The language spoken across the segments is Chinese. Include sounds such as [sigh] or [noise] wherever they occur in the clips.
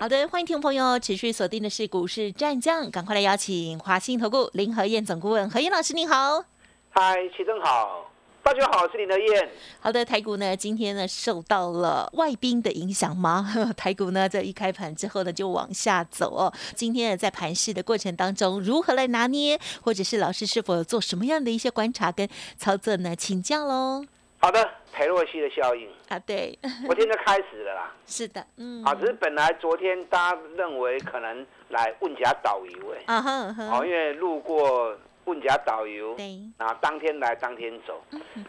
好的，欢迎听众朋友持续锁定的是股市战将，赶快来邀请华信投顾林和燕总顾问何燕老师，您好。嗨，齐正好，大家好，我是林和燕。好的，台股呢今天呢受到了外宾的影响吗？[laughs] 台股呢在一开盘之后呢就往下走哦。今天呢在盘市的过程当中，如何来拿捏，或者是老师是否有做什么样的一些观察跟操作呢？请教喽。好的，裴洛西的效应。啊，对，[laughs] 昨天就开始了啦。是的，嗯，啊，只是本来昨天大家认为可能来问家导游哎，啊哈，哦，因为路过问家导游，对，啊，当天来当天走，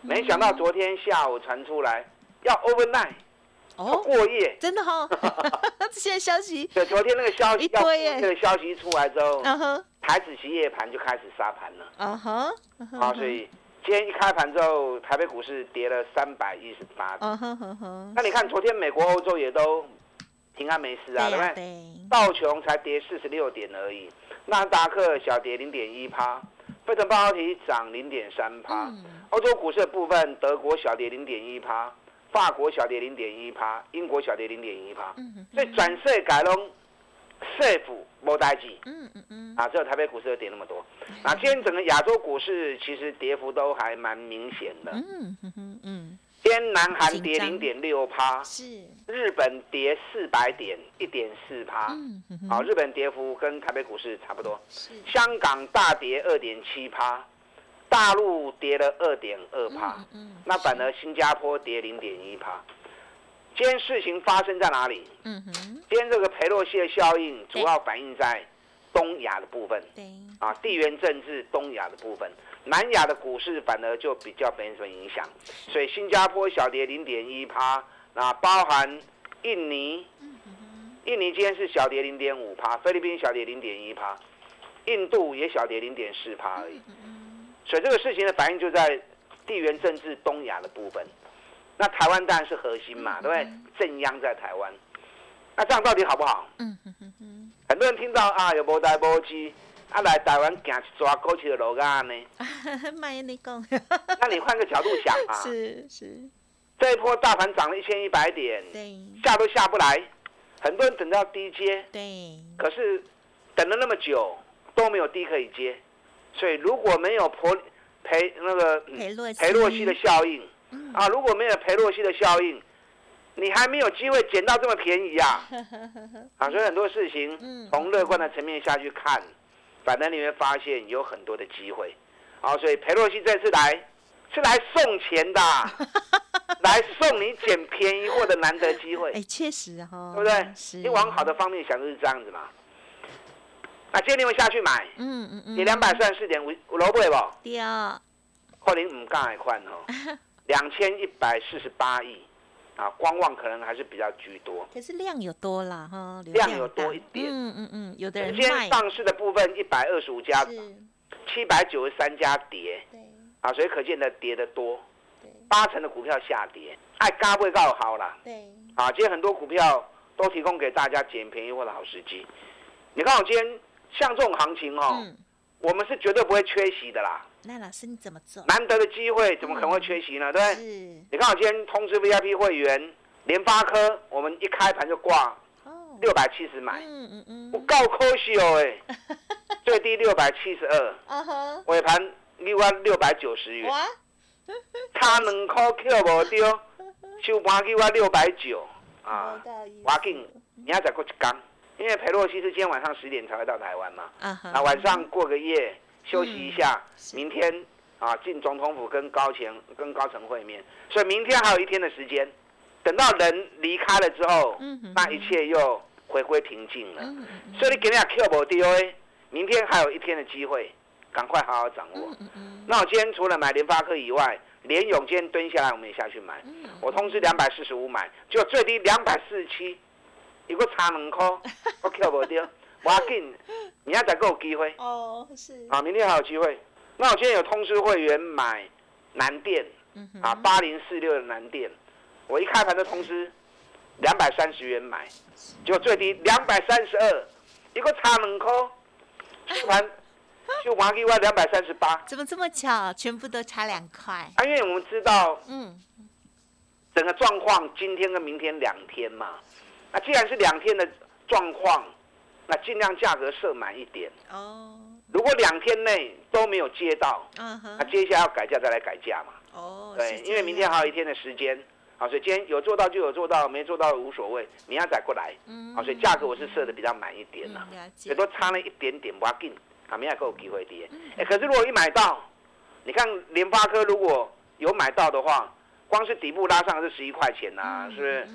没想到昨天下午传出来要 overnight，哦，过夜，真的哈，[laughs] 现在消息，对，昨天那个消息要那个消息出来之后，嗯哼，台子期夜盘就开始杀盘了，啊哼，啊，所以。今天一开盘之后，台北股市跌了三百一十八点。那你看，昨天美国、欧洲也都平安没事啊，对不对？道琼才跌四十六点而已，纳达克小跌零点一趴，费城半导体涨零点三趴。欧洲股市的部分，德国小跌零点一趴，法国小跌零点一趴，英国小跌零点一趴。所以转税改龙。税府没代记，嗯嗯嗯，啊，只有台北股市有跌那么多。那今天整个亚洲股市其实跌幅都还蛮明显的，嗯嗯嗯。今天南韩跌零点六趴，是日本跌四百点一点四趴，嗯嗯。好，日本跌幅跟台北股市差不多。香港大跌二点七趴，大陆跌了二点二趴，嗯。那反而新加坡跌零点一趴。今天事情发生在哪里？嗯哼，今天这个裴洛西的效应主要反映在东亚的部分。对，啊，地缘政治东亚的部分，南亚的股市反而就比较没什么影响。所以新加坡小跌零点一趴，那包含印尼，印尼今天是小跌零点五趴，菲律宾小跌零点一趴，印度也小跌零点四趴而已。所以这个事情的反应就在地缘政治东亚的部分。那台湾当然是核心嘛，对不对？正央在台湾，那这样到底好不好？嗯哼哼哼。很多人听到啊，有无带波机，啊来台湾行抓过去的楼干呢？[laughs] 卖你讲。那你换个角度想啊。[laughs] 是是。这一波大盘涨了一千一百点，对，下都下不来，很多人等到低接，对。可是等了那么久都没有低可以接，所以如果没有赔赔那个裴洛西的效应。啊，如果没有裴洛西的效应，你还没有机会捡到这么便宜呀！[laughs] 啊，所以很多事情从乐观的层面下去看，反正你会发现有很多的机会。啊，所以裴洛西这次来是来送钱的，[laughs] 来送你捡便宜或者难得机会。哎，确实哈，对不对？你往好的方面想就是这样子嘛。那今天你会下去买？嗯嗯嗯。你两百三十四点五五楼不？对啊。或零五杠还宽哦。[laughs] 两千一百四十八亿，啊，观望可能还是比较居多。可是量有多啦，哈，量有多一点。嗯嗯嗯，有的人今天上市的部分一百二十五家，七百九十三家跌。对。啊，所以可见的跌的多。八成的股票下跌，爱嘎不会告好啦。对。啊，今天很多股票都提供给大家捡便宜或者好时机。你看我今天像这种行情哦，我们是绝对不会缺席的啦。那老师你怎么做？难得的机会，怎么可能会缺席呢？对不对？你看我今天通知 VIP 会员，联发科我们一开盘就挂，六百七十买，嗯嗯嗯，我够可惜哦哎，[laughs] 最低六百七十二，尾盘六万六百九十元，差两块 Q 无丢，收盘给我六百九。啊，华紧，明仔再过一天，因为裴洛西是今天晚上十点才会到台湾嘛，啊，晚上过个夜。休息一下，明天啊进总统府跟高层跟高层会面，所以明天还有一天的时间，等到人离开了之后，那一切又回归平静了。所以你给人家 Q 不 DOA，明天还有一天的机会，赶快好好掌握。那我今天除了买联发科以外，联永今天蹲下来，我们也下去买。我通知两百四十五买，就最低两百四十七，如果差两块，[laughs] 我扣不掉。挖紧，你要再给我机会。哦，是。啊，明天还有机会。那我今天有通知会员买南电，啊，八零四六的南电，我一开盘就通知两百三十元买，结果最低两百三十二，一个差两块，收盘就还给我两百三十八。怎么这么巧？全部都差两块。啊，因为我们知道，嗯，整个状况今天跟明天两天嘛，那既然是两天的状况，那尽量价格设满一点。哦。如果两天内都没有接到，嗯哼那接下来要改价再来改价嘛。哦，对，因为明天还有一天的时间，好，所以今天有做到就有做到，没做到无所谓，明天再过来。嗯，好，所以价格我是设的比较满一点了，最多差了一点点，不要紧，啊，明天还有机会跌。哎，可是如果一买到，你看联发科如果有买到的话，光是底部拉上是十一块钱呐，是不是？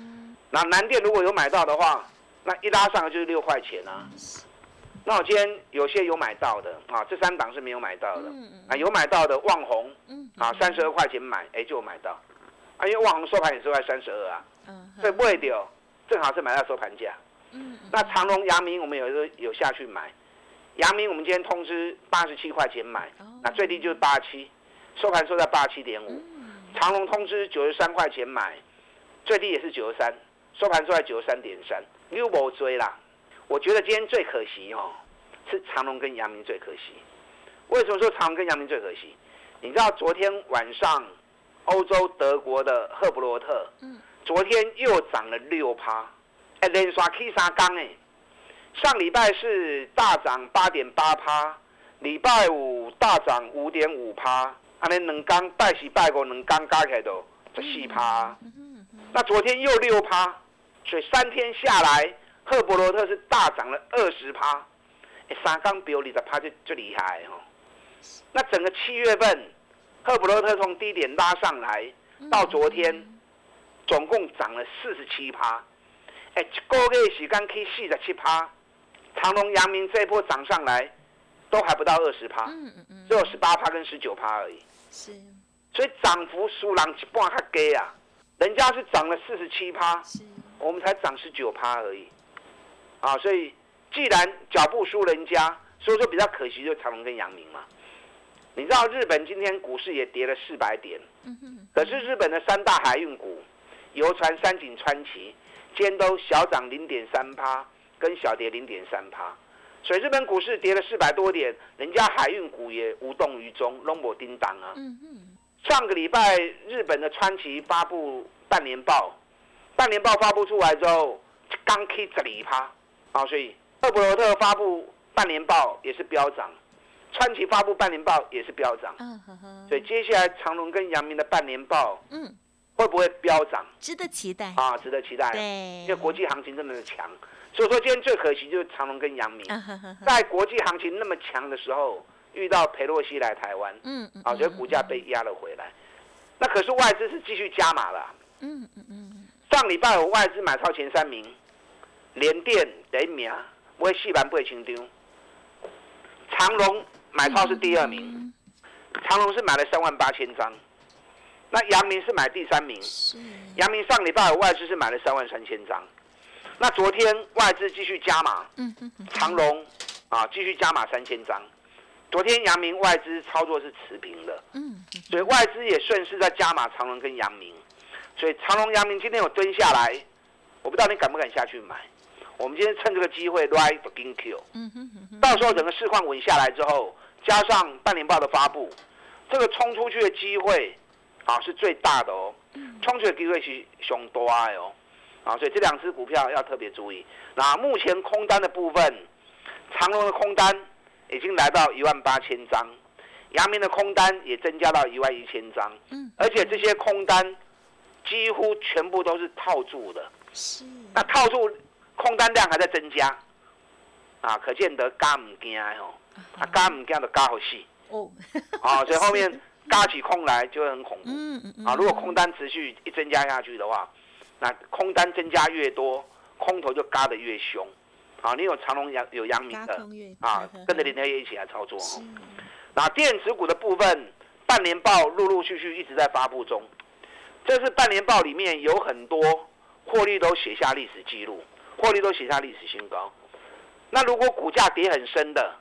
那南电如果有买到的话，那一拉上就是六块钱啊。那我今天有些有买到的啊，这三档是没有买到的。啊，有买到的旺红啊，三十二块钱买，哎就有买到，啊因为旺红收盘也是在三十二啊，所以不会丢，正好是买到收盘价。那长隆、阳明我们有有有下去买，阳明我们今天通知八十七块钱买，那最低就是八七，收盘收在八七点五。长隆通知九十三块钱买，最低也是九十三，收盘出来九十三点三，又无追啦。我觉得今天最可惜哦，是长隆跟阳明最可惜。为什么说长隆跟阳明最可惜？你知道昨天晚上欧洲德国的赫伯罗特，嗯，昨天又涨了六趴，哎，连刷 K 三缸哎。上礼拜是大涨八点八趴，礼拜五大涨五点五趴，安尼两缸拜喜拜五两缸加起来都十四趴。那昨天又六趴，所以三天下来。赫伯罗特是大涨了二十趴，三缸比你的趴就就厉害哦。那整个七月份，赫伯罗特从低点拉上来，到昨天，总共涨了四十七趴。哎，一个月时间以四十七趴。长隆、阳明这一波涨上来，都还不到二十趴，只有十八趴跟十九趴而已。是，所以涨幅输人一半较低啊。人家是涨了四十七趴，我们才涨十九趴而已。啊，所以既然脚步输人家，所以说比较可惜，就长隆跟阳明嘛。你知道日本今天股市也跌了四百点，可是日本的三大海运股，游船、三井、川崎，今天都小涨零点三趴，跟小跌零点三趴。所以日本股市跌了四百多点，人家海运股也无动于衷，拢无叮当啊。上个礼拜日本的川崎发布半年报，半年报发布出来之后，刚 K 十二趴。啊，所以赫伯罗特发布半年报也是飙涨，川崎发布半年报也是飙涨。嗯哼哼。所以接下来长隆跟阳明的半年报，嗯，会不会飙涨？值得期待。啊，值得期待。对。因为国际行情这么的强，所以说今天最可惜就是长隆跟阳明，在国际行情那么强的时候，遇到裴洛西来台湾，嗯嗯，啊，所以股价被压了回来。那可是外资是继续加码了。嗯嗯嗯。上礼拜五外资买超前三名。联电第一名，买四万八千张。长隆买超是第二名，长隆是买了三万八千张。那阳明是买第三名，阳明上礼拜外资是买了三万三千张。那昨天外资继续加码，长隆啊继续加码三千张。昨天阳明外资操作是持平的，所以外资也顺势在加码长隆跟阳明。所以长隆、阳明今天有蹲下来，我不知道你敢不敢下去买。我们今天趁这个机会 ride the g Q，到时候整个市况稳下来之后，加上半年报的发布，这个冲出去的机会啊是最大的哦，冲出去的机会是熊多的哦，啊，所以这两只股票要特别注意。那目前空单的部分，长隆的空单已经来到一万八千张，阳明的空单也增加到一万一千张，而且这些空单几乎全部都是套住的，是，那套住。空单量还在增加，啊，可见得加唔惊哦，啊，加唔惊就加好细哦，啊，所以 [laughs] 后面加起空来就会很恐怖，嗯嗯嗯，啊，如果空单持续一增加下去的话，那空单增加越多，空头就加的越凶，啊，你有长隆阳有阳明的，啊，跟着林天业一起来操作。哦，那电子股的部分，半年报陆陆续续一直在发布中，这是半年报里面有很多获利都写下历史记录。获利都写下历史新高，那如果股价跌很深的，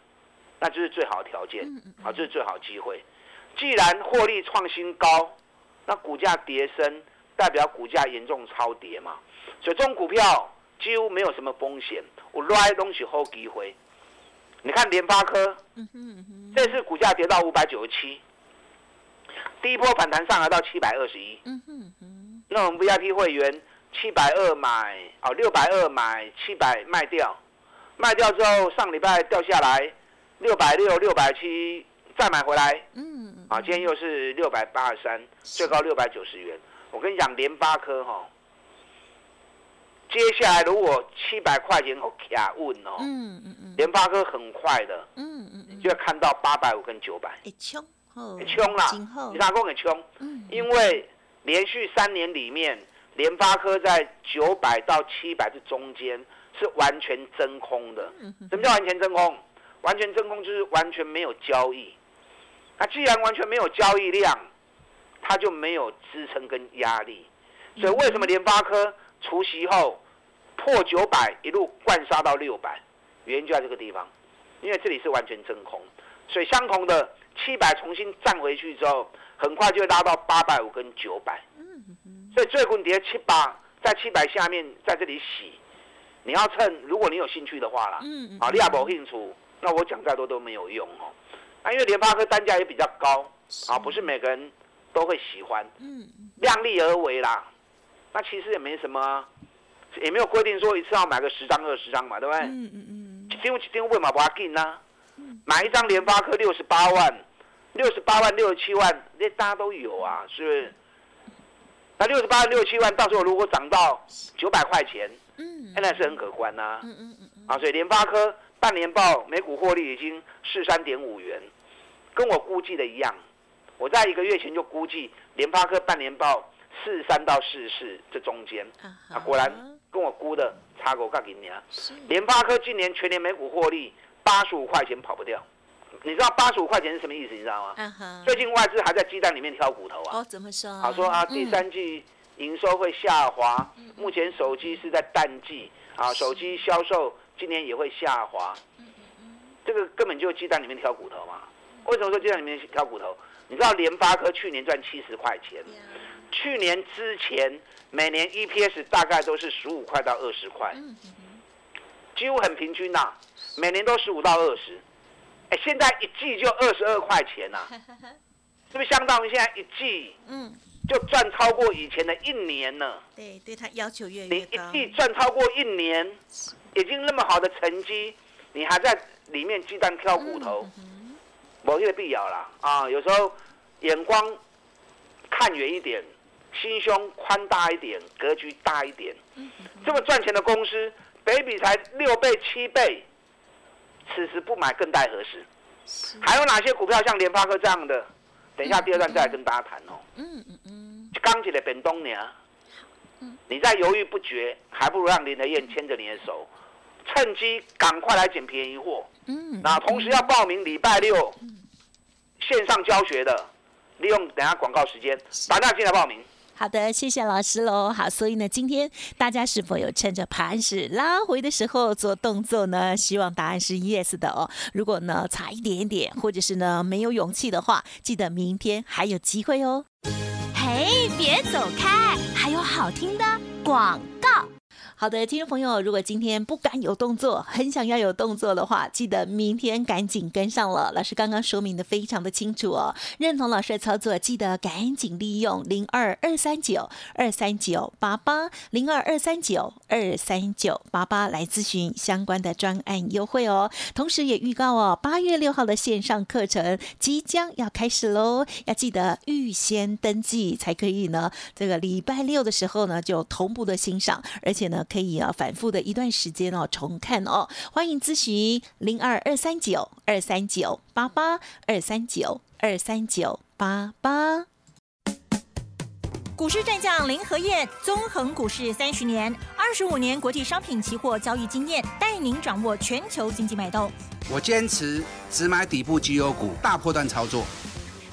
那就是最好的条件，啊，这是最好机会。既然获利创新高，那股价跌升，代表股价严重超跌嘛。所以这种股票几乎没有什么风险，我来东西好机会。你看联发科，这次股价跌到五百九十七，第一波反弹上来到七百二十一。那我们 VIP 会员七百二买，哦六百二买，七百卖掉，卖掉之后上礼拜掉下来六百六、六百七，再买回来。嗯，啊，今天又是六百八十三，最高六百九十元。我跟你讲，联发科哈，接下来如果七百块钱我卡问哦，嗯嗯嗯，联发科很快的，嗯嗯嗯，就要看到八百五跟九百。一冲，一冲啦，你哪讲很冲？嗯，因为。连续三年里面，联发科在九百到七百这中间是完全真空的。什么叫完全真空？完全真空就是完全没有交易。那既然完全没有交易量，它就没有支撑跟压力。所以为什么联发科除夕后破九百一路灌杀到六百？原因就在这个地方，因为这里是完全真空。所以相同的七百重新站回去之后。很快就会拉到八百五跟九百，所以最滚跌七八，在七百下面在这里洗，你要趁如果你有兴趣的话啦，嗯啊，你也无兴趣，那我讲再多都没有用哦，啊，因为联发科单价也比较高，啊，不是每个人都会喜欢，嗯。量力而为啦，那其实也没什么，也没有规定说一次要买个十张二十张嘛，对不对？嗯嗯嗯，一张一张为嘛不要紧呢？买一张联发科六十八万。六十八万、六十七万，那大家都有啊，是不是？那六十八万、六十七万，到时候如果涨到九百块钱，嗯，那是很可观呐。嗯嗯嗯啊，所以联发科半年报每股获利已经四三点五元，跟我估计的一样。我在一个月前就估计联发科半年报四三到四四这中间，啊，果然跟我估的差个干给你啊。联发科今年全年每股获利八十五块钱跑不掉。你知道八十五块钱是什么意思？你知道吗？最近外资还在鸡蛋里面挑骨头啊！哦，怎么说？好说啊，第三季营收会下滑，目前手机是在淡季啊，手机销售今年也会下滑。这个根本就鸡蛋里面挑骨头嘛！为什么说鸡蛋里面挑骨头？你知道联发科去年赚七十块钱，去年之前每年 EPS 大概都是十五块到二十块，几乎很平均呐，每年都十五到二十。哎，现在一季就二十二块钱呐，[laughs] 是不是相当于现在一季，嗯，就赚超过以前的一年呢？对，对他要求越。你一季赚超过一年，已经那么好的成绩，你还在里面鸡蛋挑骨头，某些必要啦啊！有时候眼光看远一点，心胸宽大一点，格局大一点，这么赚钱的公司，北比才六倍七倍。此时不买更待何时？还有哪些股票像联发科这样的？等一下第二段再来跟大家谈哦。嗯嗯嗯。刚起的本东年，你在犹豫不决，还不如让林德燕牵着你的手，趁机赶快来捡便宜货。嗯。那同时要报名礼拜六线上教学的，利用等下广告时间，打电话进来报名。好的，谢谢老师喽。好，所以呢，今天大家是否有趁着盘势拉回的时候做动作呢？希望答案是 yes 的哦。如果呢差一点点，或者是呢没有勇气的话，记得明天还有机会哦。嘿，别走开，还有好听的广。好的，听众朋友，如果今天不敢有动作，很想要有动作的话，记得明天赶紧跟上了。老师刚刚说明的非常的清楚哦，认同老师的操作，记得赶紧利用零二二三九二三九八八零二二三九二三九八八来咨询相关的专案优惠哦。同时也预告哦，八月六号的线上课程即将要开始喽，要记得预先登记才可以呢。这个礼拜六的时候呢，就同步的欣赏，而且呢。可以啊，反复的一段时间哦，重看哦。欢迎咨询零二二三九二三九八八二三九二三九八八。股市战将林和燕，纵横股市三十年，二十五年国际商品期货交易经验，带您掌握全球经济脉动。我坚持只买底部绩优股，大波段操作。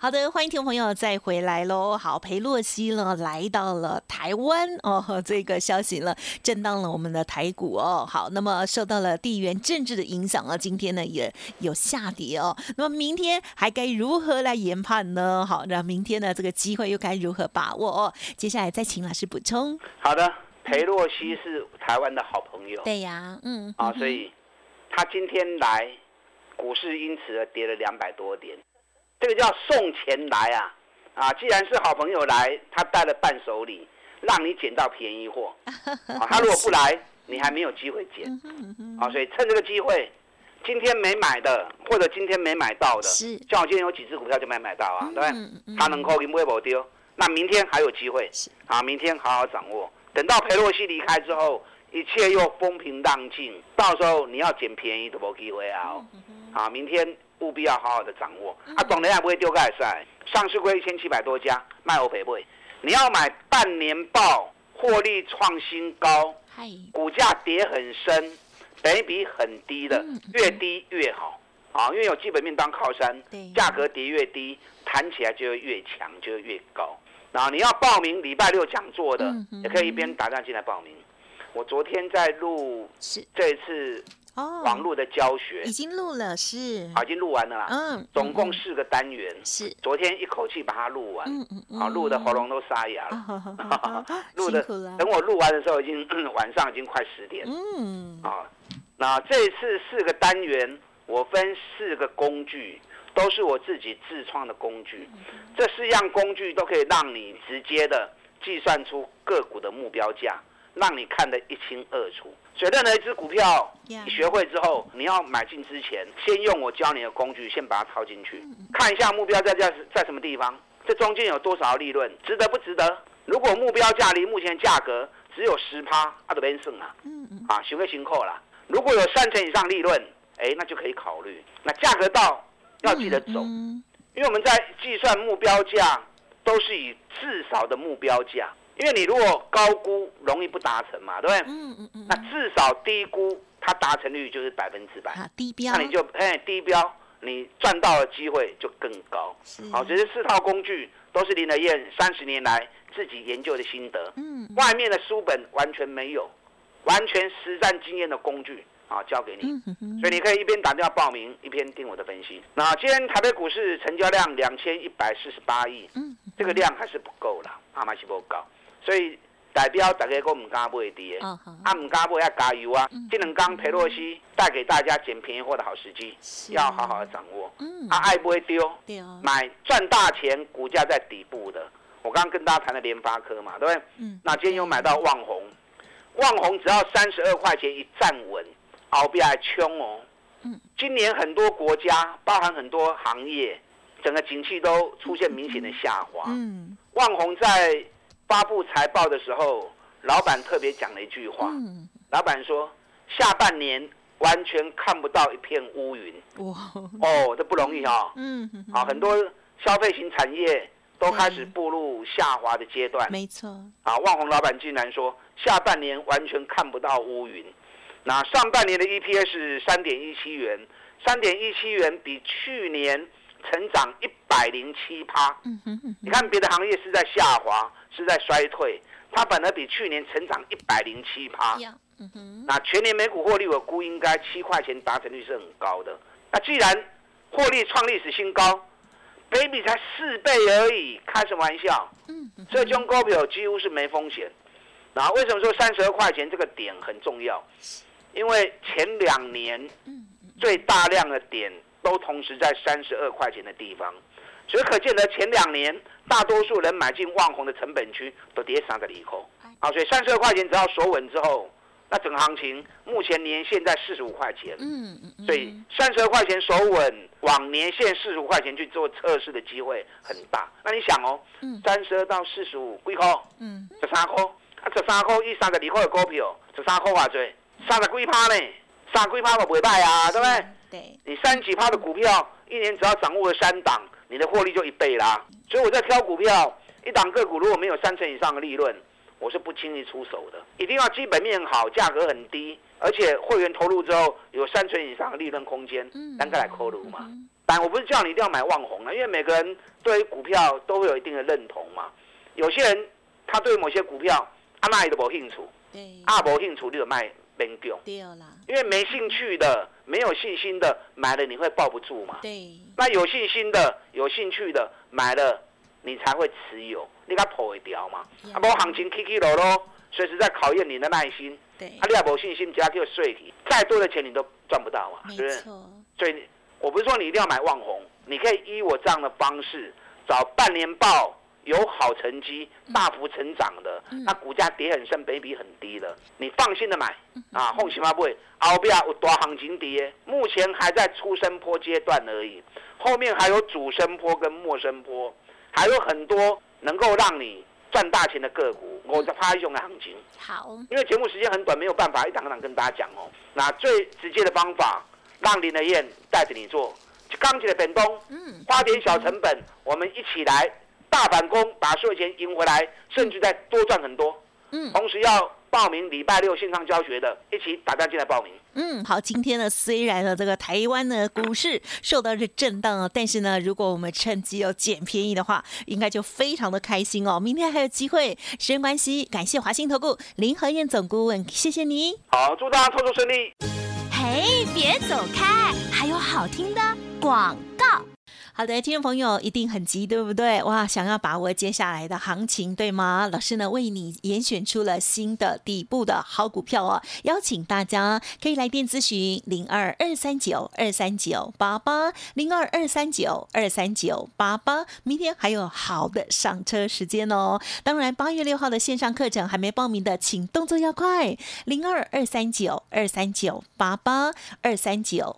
好的，欢迎听众朋友再回来喽。好，裴洛西呢来到了台湾哦，[laughs] 这个消息呢震荡了我们的台股哦。好，那么受到了地缘政治的影响啊，今天呢也有下跌哦。那么明天还该如何来研判呢？好，那明天呢这个机会又该如何把握哦？接下来再请老师补充。好的，裴洛西是台湾的好朋友。对呀，嗯，啊，所以他今天来，股市因此而跌了两百多点。这个叫送钱来啊，啊，既然是好朋友来，他带了伴手礼，让你捡到便宜货。[laughs] 啊，他如果不来，你还没有机会捡。啊，所以趁这个机会，今天没买的，或者今天没买到的，像我今天有几只股票就没买到啊，对不对？他能扣，你不会保丢。那明天还有机会。啊，明天好好掌握。等到裴洛西离开之后，一切又风平浪静，到时候你要捡便宜都没机会啊。啊，明天。务必要好好的掌握啊！懂的也不会丢盖赛，上市归一千七百多家，卖欧赔不会。你要买半年报，获利创新高，股价跌很深，等比很低的，越低越好啊！因为有基本面当靠山，价格跌越低，弹起来就会越强，就会越高。然后你要报名礼拜六讲座的，也可以一边打电进来报名。我昨天在录这次。网络的教学已经录了，是啊，已经录完了啦。嗯，总共四个单元，是昨天一口气把它录完。嗯嗯嗯，啊，录的喉咙都沙哑了。[laughs] 录的，等我录完的时候，已经晚上已经快十点。嗯，啊，那这次四个单元，我分四个工具，都是我自己自创的工具。这四样工具都可以让你直接的计算出个股的目标价。让你看得一清二楚。所以任何一只股票，你学会之后，你要买进之前，先用我教你的工具，先把它抄进去，看一下目标价在在什么地方，这中间有多少利润，值得不值得？如果目标价离目前价格只有十趴，那就没剩啊。啊，行不行扣了？如果有三成以上利润，哎，那就可以考虑。那价格到要记得走，因为我们在计算目标价都是以至少的目标价。因为你如果高估，容易不达成嘛，对不对？嗯嗯嗯。那至少低估，它达成率就是百分之百。啊，低标。那你就哎，低标，你赚到的机会就更高。是。好，这是四套工具，都是林德燕三十年来自己研究的心得。嗯。外面的书本完全没有，完全实战经验的工具啊，交给你。嗯所以你可以一边打电话报名，一边听我的分析。那今天台北股市成交量两千一百四十八亿。嗯。这个量还是不够了，阿玛西不够。所以代表大家都唔敢买跌，啊唔敢买要加油啊！这两刚佩洛西带给大家捡便宜货的好时机，要好好的掌握。啊，爱不会丢，买赚大钱，股价在底部的。我刚刚跟大家谈的联发科嘛，对不对？嗯。那今天又买到旺宏，旺宏只要三十二块钱一站稳，后边还冲哦。嗯。今年很多国家，包含很多行业，整个景气都出现明显的下滑。嗯。旺宏在。发布财报的时候，老板特别讲了一句话。老板说：“下半年完全看不到一片乌云。”哇！哦，这不容易哈。嗯。啊，很多消费型产业都开始步入下滑的阶段。没错。啊，万宏老板竟然说下半年完全看不到乌云。那上半年的 EPS 三点一七元，三点一七元比去年成长一百零七趴。嗯哼。你看别的行业是在下滑。是在衰退，它反而比去年成长一百零七趴。那全年每股获利我估应该七块钱达成率是很高的。那既然获利创历史新高，baby 才四倍而已，开什么玩笑？嗯，所以中股票几乎是没风险。然后为什么说三十二块钱这个点很重要？因为前两年最大量的点。都同时在三十二块钱的地方，所以可见得前两年大多数人买进旺红的成本区都跌三个里口啊，所以三十二块钱只要守稳之后，那整个行情目前年限在四十五块钱，嗯嗯，所以三十二块钱守稳，往年限四十五块钱去做测试的机会很大。那你想哦，三十二到四十五几块？嗯，十三块，啊，十三块一三个里口的股票，十三块话最三十几趴呢？三十几趴都不会败啊，对不对？对。你三几趴的股票，一年只要掌握了三档，你的获利就一倍啦。所以我在挑股票，一档个股如果没有三成以上的利润，我是不轻易出手的。一定要基本面好，价格很低，而且会员投入之后有三成以上的利润空间，单个来扣入嘛。但我不是叫你一定要买旺红啊，因为每个人对于股票都会有一定的认同嘛。有些人他对某些股票阿妈也都无兴趣，阿无兴趣你就卖。变掉，因为没兴趣的、没有信心的买了，你会抱不住嘛？对。那有信心的、有兴趣的买了，你才会持有，你它破会掉嘛？啊，无行情起起落落，随时在考验你的耐心。对。啊，你也无信心，只要叫税体，再多的钱你都赚不到嘛？是不是？所以，我不是说你一定要买旺红，你可以依我这样的方式找半年报。有好成绩、大幅成长的，那股价跌很深，倍比很低的，你放心的买啊！后期嘛，不会，后边有大行情跌，目前还在初升坡阶段而已，后面还有主升坡跟末升坡，还有很多能够让你赚大钱的个股，我在拍一种的行情。好，因为节目时间很短，没有办法一档一档跟大家讲哦。那最直接的方法，让林德燕带着你做，钢铁的本东，嗯，花点小成本，我们一起来。大反攻，把所有钱赢回来，甚至再多赚很多。嗯，同时要报名礼拜六线上教学的，一起打单进来报名。嗯，好，今天呢，虽然呢这个台湾的股市受到这震荡啊，但是呢，如果我们趁机要捡便宜的话，应该就非常的开心哦。明天还有机会，时间关系，感谢华兴投顾林和燕总顾问，谢谢你。好，祝大家操作顺利。嘿，别走开，还有好听的广告。好的，听众朋友一定很急，对不对？哇，想要把握接下来的行情，对吗？老师呢为你严选出了新的底部的好股票哦，邀请大家可以来电咨询零二二三九二三九八八零二二三九二三九八八。明天还有好的上车时间哦。当然，八月六号的线上课程还没报名的，请动作要快，零二二三九二三九八八二三九